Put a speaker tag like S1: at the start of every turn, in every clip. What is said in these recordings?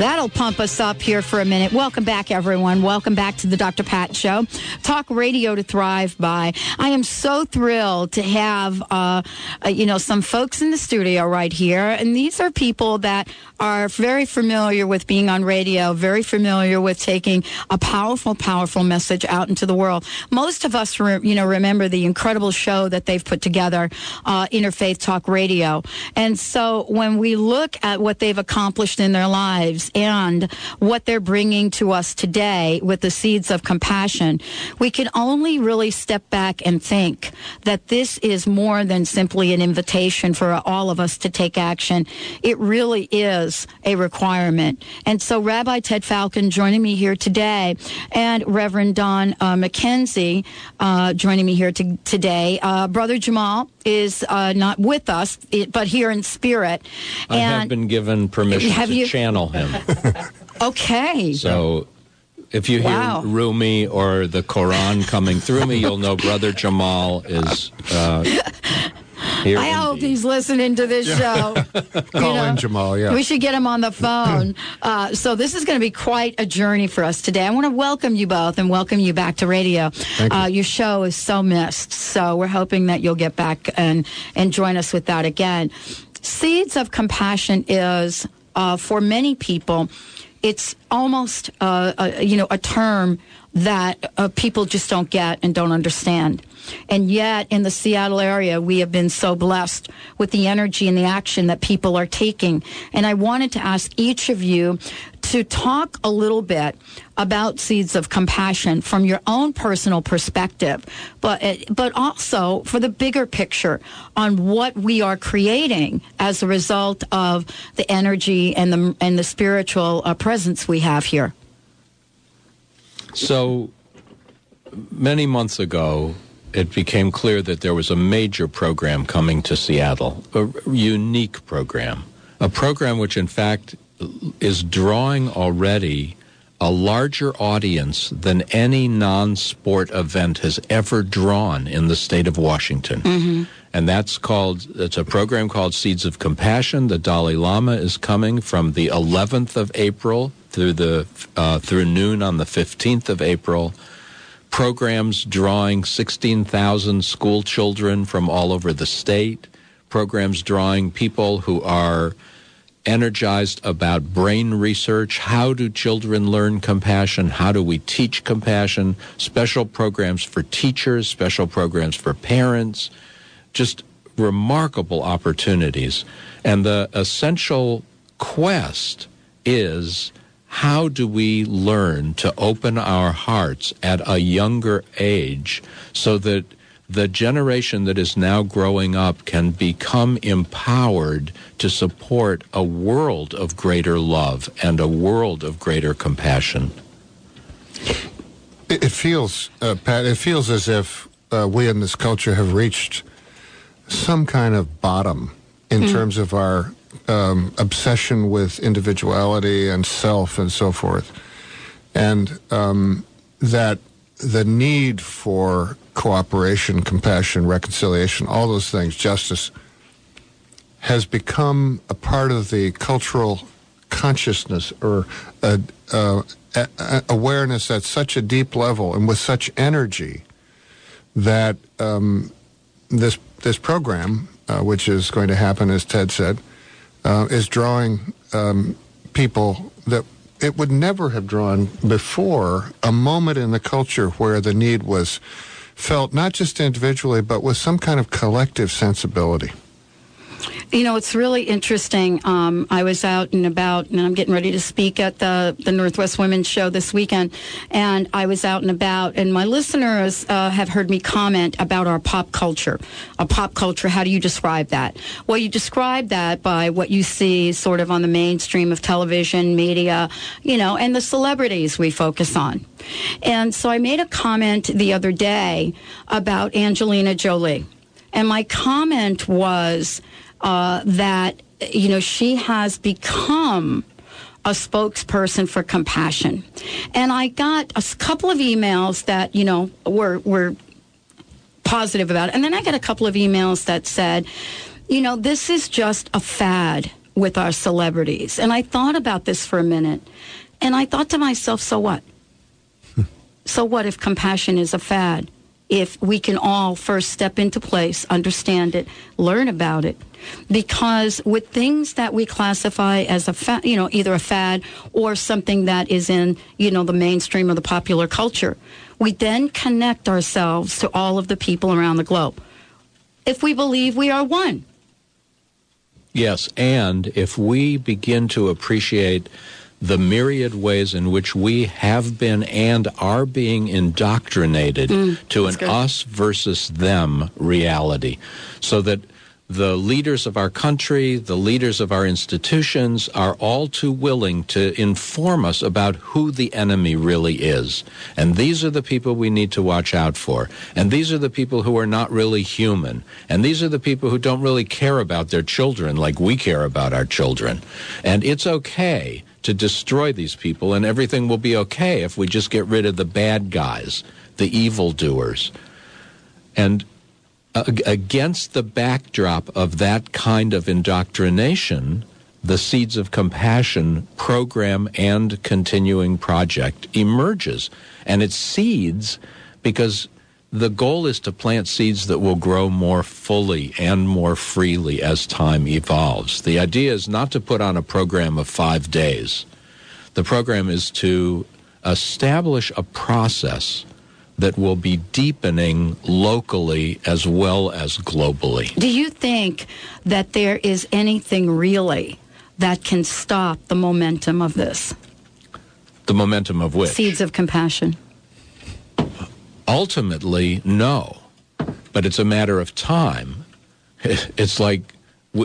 S1: That'll pump us up here for a minute. Welcome back, everyone. Welcome back to the Dr. Pat Show. Talk radio to thrive by. I am so thrilled to have, uh, uh, you know, some folks in the studio right here. And these are people that are very familiar with being on radio, very familiar with taking a powerful, powerful message out into the world. Most of us, re- you know, remember the incredible show that they've put together, uh, Interfaith Talk Radio. And so when we look at what they've accomplished in their lives and what they're bringing to us today with the seeds of compassion, we can only really step back and think that this is more than simply an invitation for all of us to take action. It really is a requirement. And so Rabbi Ted Falcon joining me here today and Reverend Don uh, McKenzie uh, joining me here to, today. Uh, Brother Jamal is uh, not with us, but here in spirit.
S2: I and have been given permission to you? channel him.
S1: okay.
S2: So if you hear wow. Rumi or the Quran coming through me, you'll know Brother Jamal is uh,
S1: here I hope he's listening to this show.
S3: Call know, in Jamal, yeah.
S1: We should get him on the phone. uh, so this is going to be quite a journey for us today. I want to welcome you both and welcome you back to radio. Uh, you. Your show is so missed, so we're hoping that you'll get back and, and join us with that again. Seeds of Compassion is, uh, for many people, it's almost, uh, a, you know, a term that uh, people just don't get and don't understand. And yet, in the Seattle area, we have been so blessed with the energy and the action that people are taking. And I wanted to ask each of you to talk a little bit about seeds of compassion from your own personal perspective, but but also for the bigger picture on what we are creating as a result of the energy and the and the spiritual uh, presence we have here.
S2: So many months ago, it became clear that there was a major program coming to Seattle, a unique program, a program which, in fact, is drawing already a larger audience than any non sport event has ever drawn in the state of Washington. Mm-hmm. And that's called, it's a program called Seeds of Compassion. The Dalai Lama is coming from the 11th of April through the uh, through noon on the 15th of April. Programs drawing 16,000 school children from all over the state. Programs drawing people who are energized about brain research. How do children learn compassion? How do we teach compassion? Special programs for teachers, special programs for parents. Just remarkable opportunities. And the essential quest is how do we learn to open our hearts at a younger age so that the generation that is now growing up can become empowered to support a world of greater love and a world of greater compassion?
S3: It feels, uh, Pat, it feels as if uh, we in this culture have reached some kind of bottom in mm. terms of our um, obsession with individuality and self and so forth, and um, that the need for cooperation, compassion, reconciliation, all those things, justice, has become a part of the cultural consciousness or awareness at such a deep level and with such energy that um, this this program, uh, which is going to happen, as Ted said, uh, is drawing um, people that it would never have drawn before a moment in the culture where the need was felt not just individually but with some kind of collective sensibility.
S1: You know, it's really interesting. Um, I was out and about, and I'm getting ready to speak at the, the Northwest Women's Show this weekend. And I was out and about, and my listeners uh, have heard me comment about our pop culture. A pop culture, how do you describe that? Well, you describe that by what you see sort of on the mainstream of television, media, you know, and the celebrities we focus on. And so I made a comment the other day about Angelina Jolie. And my comment was, uh, that you know she has become a spokesperson for compassion, and I got a couple of emails that you know were were positive about it, and then I got a couple of emails that said, you know, this is just a fad with our celebrities. And I thought about this for a minute. And I thought to myself, so what? so what if compassion is a fad? If we can all first step into place, understand it, learn about it. Because with things that we classify as a fad, you know, either a fad or something that is in, you know, the mainstream of the popular culture, we then connect ourselves to all of the people around the globe. If we believe we are one.
S2: Yes, and if we begin to appreciate the myriad ways in which we have been and are being indoctrinated mm, to an good. us versus them reality, so that the leaders of our country, the leaders of our institutions are all too willing to inform us about who the enemy really is. And these are the people we need to watch out for. And these are the people who are not really human. And these are the people who don't really care about their children like we care about our children. And it's okay to destroy these people, and everything will be okay if we just get rid of the bad guys, the evildoers. And against the backdrop of that kind of indoctrination, the Seeds of Compassion program and continuing project emerges. And it seeds because the goal is to plant seeds that will grow more fully and more freely as time evolves. The idea is not to put on a program of five days. The program is to establish a process that will be deepening locally as well as globally.
S1: Do you think that there is anything really that can stop the momentum of this?
S2: The momentum of which?
S1: Seeds of compassion.
S2: Ultimately, no. But it's a matter of time. It's like,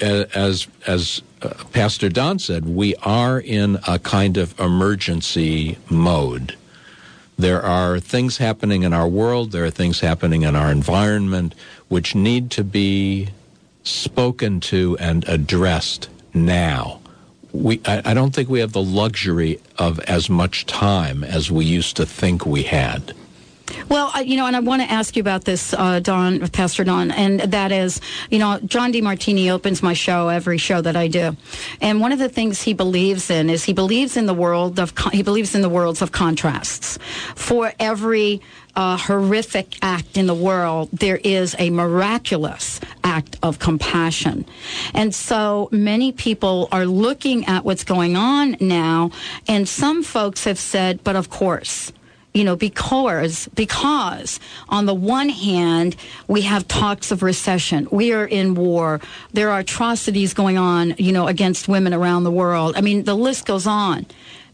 S2: as, as uh, Pastor Don said, we are in a kind of emergency mode there are things happening in our world, there are things happening in our environment which need to be spoken to and addressed now. We, I, I don't think we have the luxury of as much time as we used to think we had.
S1: Well, you know, and I want to ask you about this, uh, Don, Pastor Don, and that is, you know, John Demartini opens my show every show that I do, and one of the things he believes in is he believes in the world of he believes in the worlds of contrasts. For every uh, horrific act in the world, there is a miraculous act of compassion. And so many people are looking at what's going on now, and some folks have said, but of course, you know, because because on the one hand we have talks of recession, we are in war, there are atrocities going on, you know, against women around the world. I mean, the list goes on,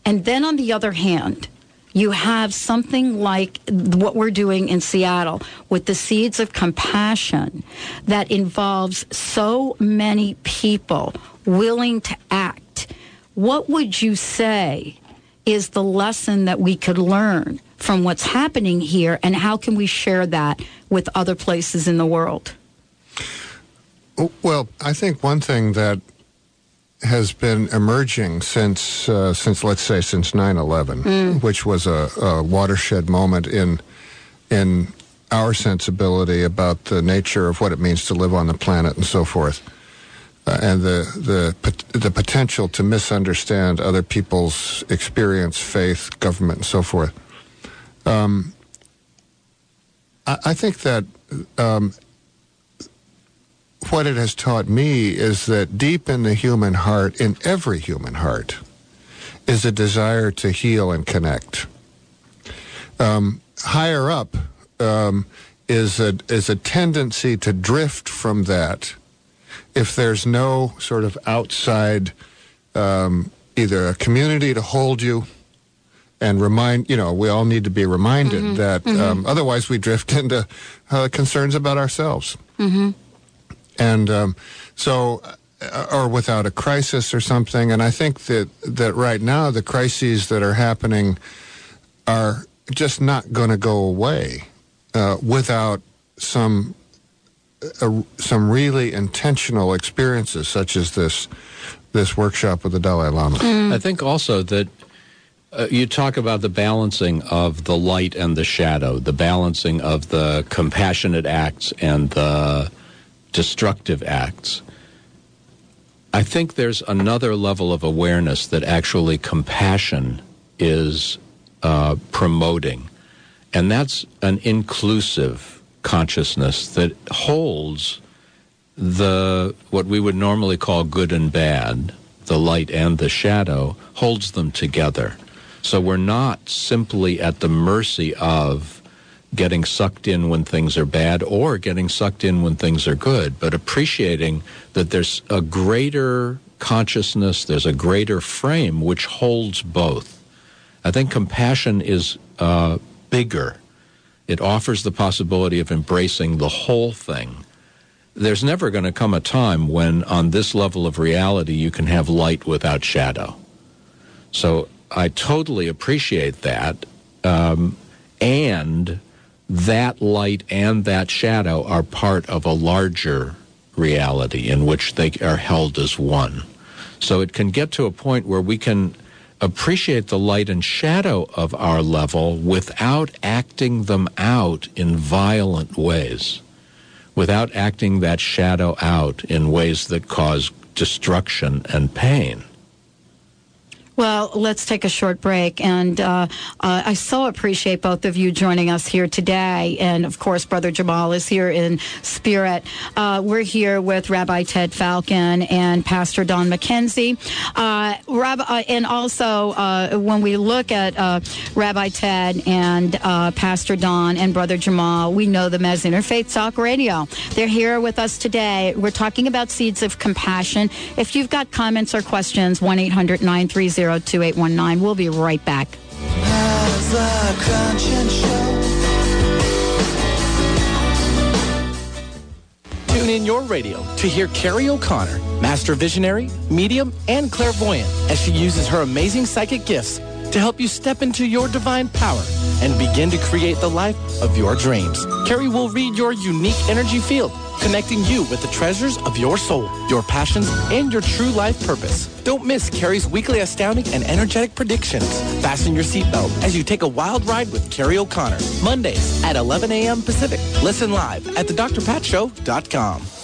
S1: and then on the other hand. You have something like what we're doing in Seattle with the seeds of compassion that involves so many people willing to act. What would you say is the lesson that we could learn from what's happening here, and how can we share that with other places in the world?
S3: Well, I think one thing that has been emerging since uh, since let's say since 9/11, mm. which was a, a, watershed moment in in our sensibility about the nature of what it means to live on the planet and so forth, uh, and the the the potential to misunderstand other people's experience, faith, government, and so forth. Um, I, I, think that um, what it has taught me is that deep in the human heart, in every human heart, is a desire to heal and connect. Um, higher up um, is a is a tendency to drift from that if there's no sort of outside um, either a community to hold you and remind you know we all need to be reminded mm-hmm. that mm-hmm. Um, otherwise we drift into uh, concerns about ourselves mm-hmm. and um, so uh, or without a crisis or something and i think that that right now the crises that are happening are just not going to go away uh, without some uh, some really intentional experiences such as this this workshop with the Dalai Lama.
S2: Mm. I think also that uh, you talk about the balancing of the light and the shadow, the balancing of the compassionate acts and the destructive acts. I think there's another level of awareness that actually compassion is uh, promoting, and that's an inclusive consciousness that holds the what we would normally call good and bad, the light and the shadow, holds them together. So we're not simply at the mercy of getting sucked in when things are bad or getting sucked in when things are good, but appreciating that there's a greater consciousness, there's a greater frame which holds both. I think compassion is uh, bigger. It offers the possibility of embracing the whole thing. There's never going to come a time when, on this level of reality, you can have light without shadow. So I totally appreciate that. Um, and that light and that shadow are part of a larger reality in which they are held as one. So it can get to a point where we can appreciate the light and shadow of our level without acting them out in violent ways, without acting that shadow out in ways that cause destruction and pain.
S1: Well, let's take a short break. And uh, uh, I so appreciate both of you joining us here today. And of course, Brother Jamal is here in spirit. Uh, we're here with Rabbi Ted Falcon and Pastor Don McKenzie. Uh, Rabbi, uh, and also, uh, when we look at Rabbi Ted and Pastor Don and Brother Jamal, we know them as Interfaith Talk Radio. They're here with us today. We're talking about seeds of compassion. If you've got comments or questions, 1 800 930 2819. We'll be right back.
S4: Tune in your radio to hear Carrie O'Connor, master visionary, medium, and clairvoyant, as she uses her amazing psychic gifts to help you step into your divine power and begin to create the life of your dreams. Carrie will read your unique energy field connecting you with the treasures of your soul, your passions, and your true life purpose. Don't miss Carrie's weekly astounding and energetic predictions. Fasten your seatbelt as you take a wild ride with Carrie O'Connor. Mondays at 11 a.m. Pacific. Listen live at thedrpatshow.com.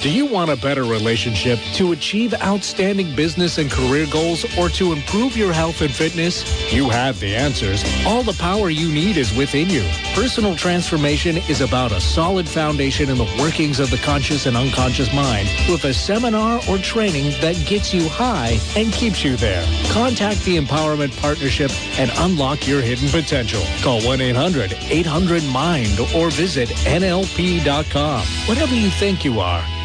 S5: Do you want a better relationship to achieve outstanding business and career goals or to improve your health and fitness? You have the answers. All the power you need is within you. Personal transformation is about a solid foundation in the workings of the conscious and unconscious mind with a seminar or training that gets you high and keeps you there. Contact the Empowerment Partnership and unlock your hidden potential. Call 1-800-800-MIND or visit NLP.com. Whatever you think you are,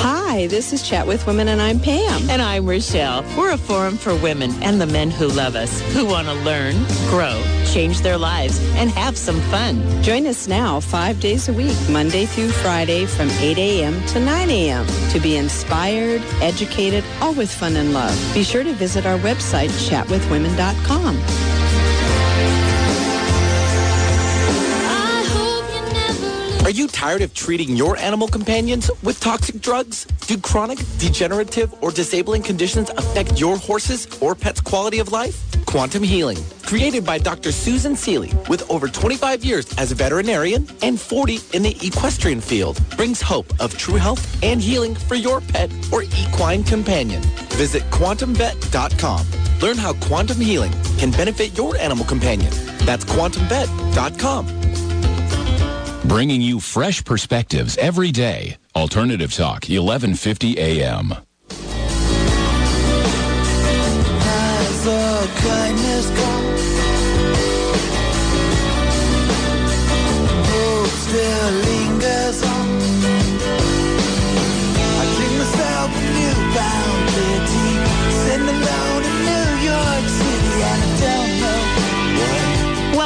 S6: Hi, this is Chat with Women, and I'm Pam.
S7: And I'm Rochelle. We're a forum for women and the men who love us, who want to learn, grow, change their lives, and have some fun.
S6: Join us now five days a week, Monday through Friday from 8 a.m. to 9 a.m. to be inspired, educated, all with fun and love. Be sure to visit our website, chatwithwomen.com.
S4: Are you tired of treating your animal companions with toxic drugs? Do chronic, degenerative, or disabling conditions affect your horses or pets' quality of life? Quantum Healing, created by Dr. Susan Seeley with over 25 years as a veterinarian and 40 in the equestrian field, brings hope of true health and healing for your pet or equine companion. Visit quantumvet.com. Learn how quantum healing can benefit your animal companion. That's quantumvet.com
S8: bringing you fresh perspectives every day Alternative Talk, 1150 AM.
S9: Kindness gone?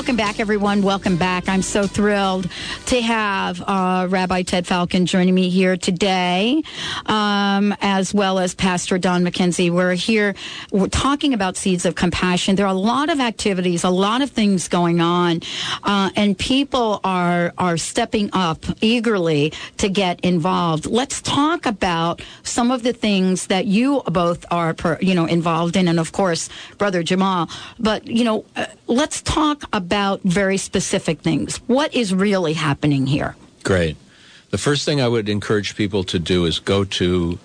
S1: Welcome back, everyone. Welcome back. I'm so thrilled to have uh, Rabbi Ted Falcon joining me here today, um, as well as Pastor Don McKenzie. We're here, we're talking about Seeds of Compassion. There are a lot of activities, a lot of things going on, uh, and people are are stepping up eagerly to get involved. Let's talk about some of the things that you both are, per, you know, involved in, and of course, Brother Jamal. But you know, uh, let's talk about very specific things. What is really happening here?
S2: Great. The first thing I would encourage people to do is go to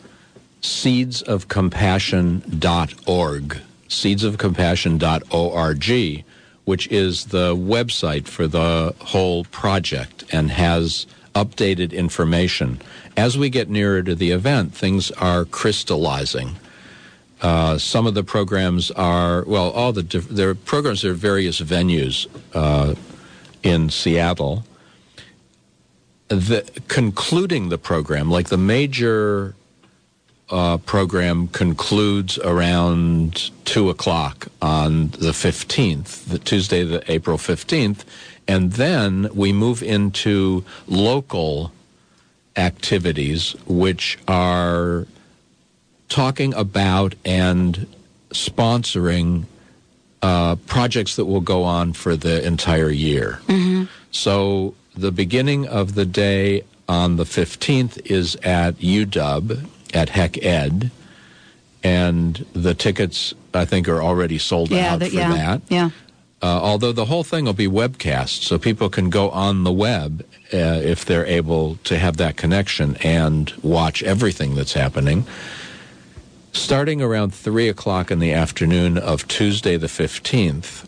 S2: seedsofcompassion.org, seedsofcompassion.org, which is the website for the whole project and has updated information. As we get nearer to the event, things are crystallizing. Uh, some of the programs are well, all the diff- there are programs at various venues uh, in Seattle. The concluding the program, like the major uh, program, concludes around two o'clock on the fifteenth, the Tuesday, the April fifteenth, and then we move into local activities, which are talking about and sponsoring uh, projects that will go on for the entire year. So the beginning of the day on the 15th is at UW at Hec Ed, and the tickets I think are already sold
S1: yeah,
S2: out
S1: that-
S2: for
S1: yeah,
S2: that.
S1: yeah.
S2: Uh, although the whole thing will be webcast, so people can go on the web uh, if they're able to have that connection and watch everything that's happening. Starting around 3 o'clock in the afternoon of Tuesday the 15th,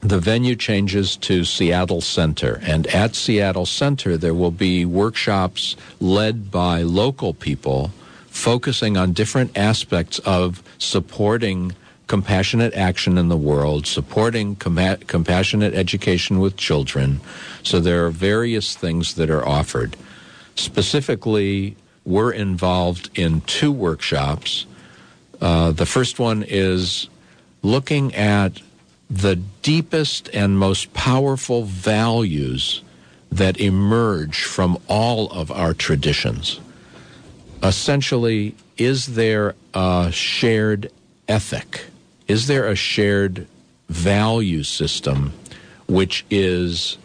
S2: the venue changes to Seattle Center. And at Seattle Center, there will be workshops led by local people focusing on different aspects of supporting compassionate action in the world, supporting compa- compassionate education with children. So there are various things that are offered. Specifically, we're involved in two workshops. Uh, the first one is looking at the deepest and most powerful values that emerge from all of our traditions. Essentially, is there a shared ethic? Is there a shared value system which is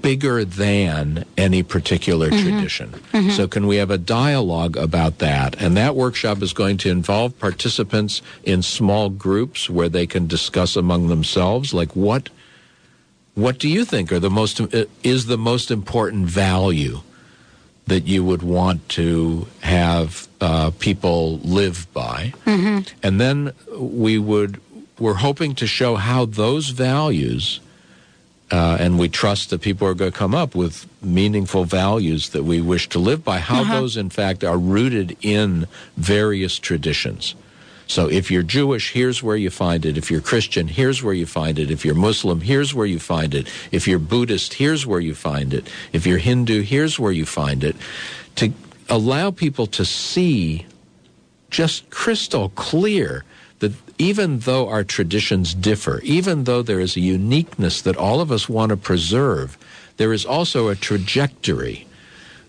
S2: bigger than any particular mm-hmm. tradition. Mm-hmm. So, can we have a dialogue about that? And that workshop is going to involve participants in small groups where they can discuss among themselves, like what what do you think are the most uh, is the most important value that you would want to have uh, people live by, mm-hmm. and then we would we're hoping to show how those values uh, and we trust that people are going to come up with meaningful values that we wish to live by, how those, in fact, are rooted in various traditions. So if you're Jewish, here's where you find it. If you're Christian, here's where you find it. If you're Muslim, here's where you find it. If you're Buddhist, here's where you find it. If you're Hindu, here's where you find it. To allow people to see just crystal clear that even though our traditions differ, even though there is a uniqueness that all of us want to preserve, there is also a trajectory.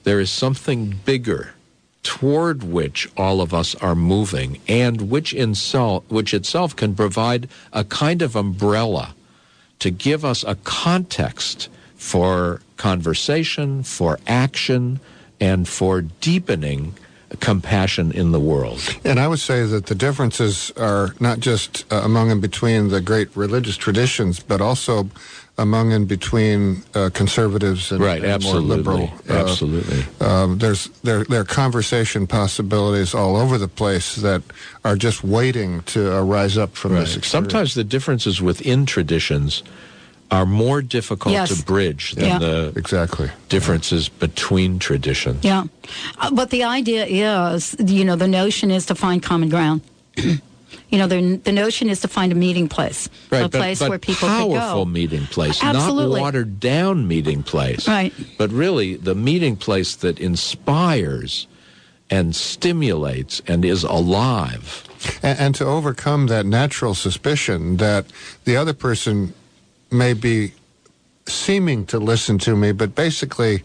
S2: There is something bigger toward which all of us are moving and which, in self, which itself can provide a kind of umbrella to give us a context for conversation, for action, and for deepening compassion in the world.
S3: And I would say that the differences are not just uh, among and between the great religious traditions, but also among and between uh, conservatives and,
S2: Right,
S3: and more liberal. uh,
S2: Absolutely.
S3: um, there's there there are conversation possibilities all over the place that are just waiting to uh, rise up from this. experience.
S2: Sometimes the differences within traditions are more difficult
S1: Yes.
S2: to bridge than
S1: Yeah.
S2: the
S3: exactly
S2: differences between traditions.
S1: Yeah. Uh, but the idea is, you know, the notion is to find common ground. you know, the, the notion is to find a meeting place, a
S2: but,
S1: place
S2: but
S1: where people
S2: powerful
S1: could go.
S2: meeting place,
S1: Absolutely.
S2: not watered down meeting place.
S1: Right.
S2: But really, the meeting place that inspires and stimulates and is alive.
S3: and, and to overcome that natural suspicion that the other person may be seeming to listen to me, but basically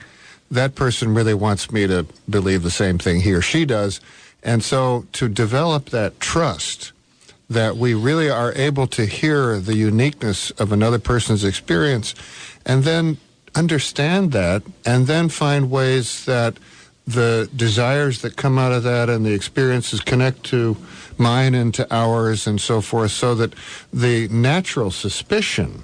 S3: that person really wants me to believe the same thing he or she does. And so to develop that trust that we really are able to hear the uniqueness of another person's experience and then understand that and then find ways that the desires that come out of that and the experiences connect to mine and to ours and so forth so that the natural suspicion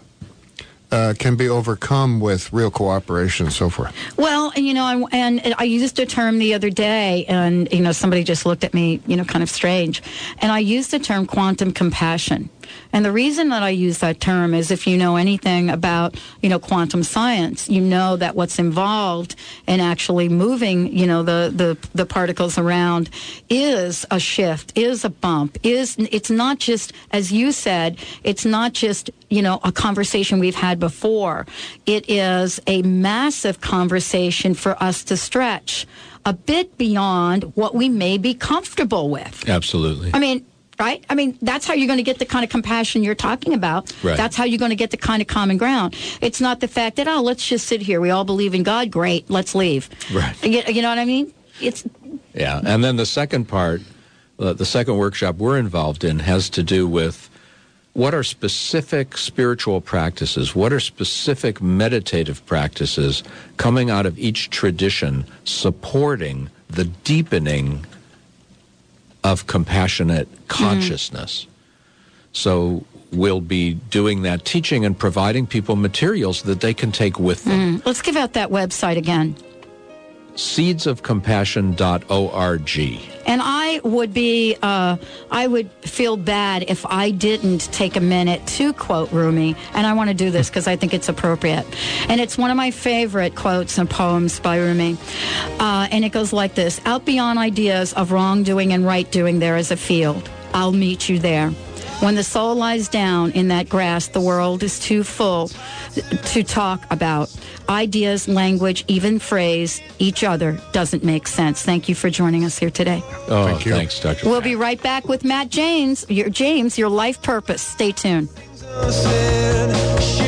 S3: uh, can be overcome with real cooperation and so forth.
S1: Well, and, you know, I, and I used a term the other day, and you know, somebody just looked at me, you know, kind of strange, and I used the term quantum compassion. And the reason that I use that term is if you know anything about, you know, quantum science, you know that what's involved in actually moving, you know, the, the, the particles around is a shift, is a bump, is, it's not just, as you said, it's not just, you know, a conversation we've had before. It is a massive conversation for us to stretch a bit beyond what we may be comfortable with.
S2: Absolutely.
S1: I mean, right? I mean, that's how you're going to get the kind of compassion you're talking about.
S2: Right.
S1: That's how you're going to get the kind of common ground. It's not the fact that, oh, let's just sit here. We all believe in God. Great. Let's leave.
S2: Right.
S1: You, you know what I mean? It's,
S2: Yeah, and then the second part, uh, the second workshop we're involved in has to do with what are specific spiritual practices, what are specific meditative practices coming out of each tradition supporting the deepening of compassionate consciousness. So we'll be doing that teaching and providing people materials that they can take with them.
S1: mm. let's give out that website again.
S2: Seedsofcompassion.org.
S1: And I would be, uh, I would feel bad if I didn't take a minute to quote Rumi. And I want to do this because I think it's appropriate. And it's one of my favorite quotes and poems by Rumi. Uh, and it goes like this Out beyond ideas of wrongdoing and right doing, there is a field. I'll meet you there. When the soul lies down in that grass, the world is too full to talk about. Ideas, language, even phrase, each other doesn't make sense. Thank you for joining us here today.
S2: Oh,
S3: Thank you.
S2: thanks, Dr.
S1: We'll be right back with Matt James, your James, your life purpose. Stay tuned.
S9: Say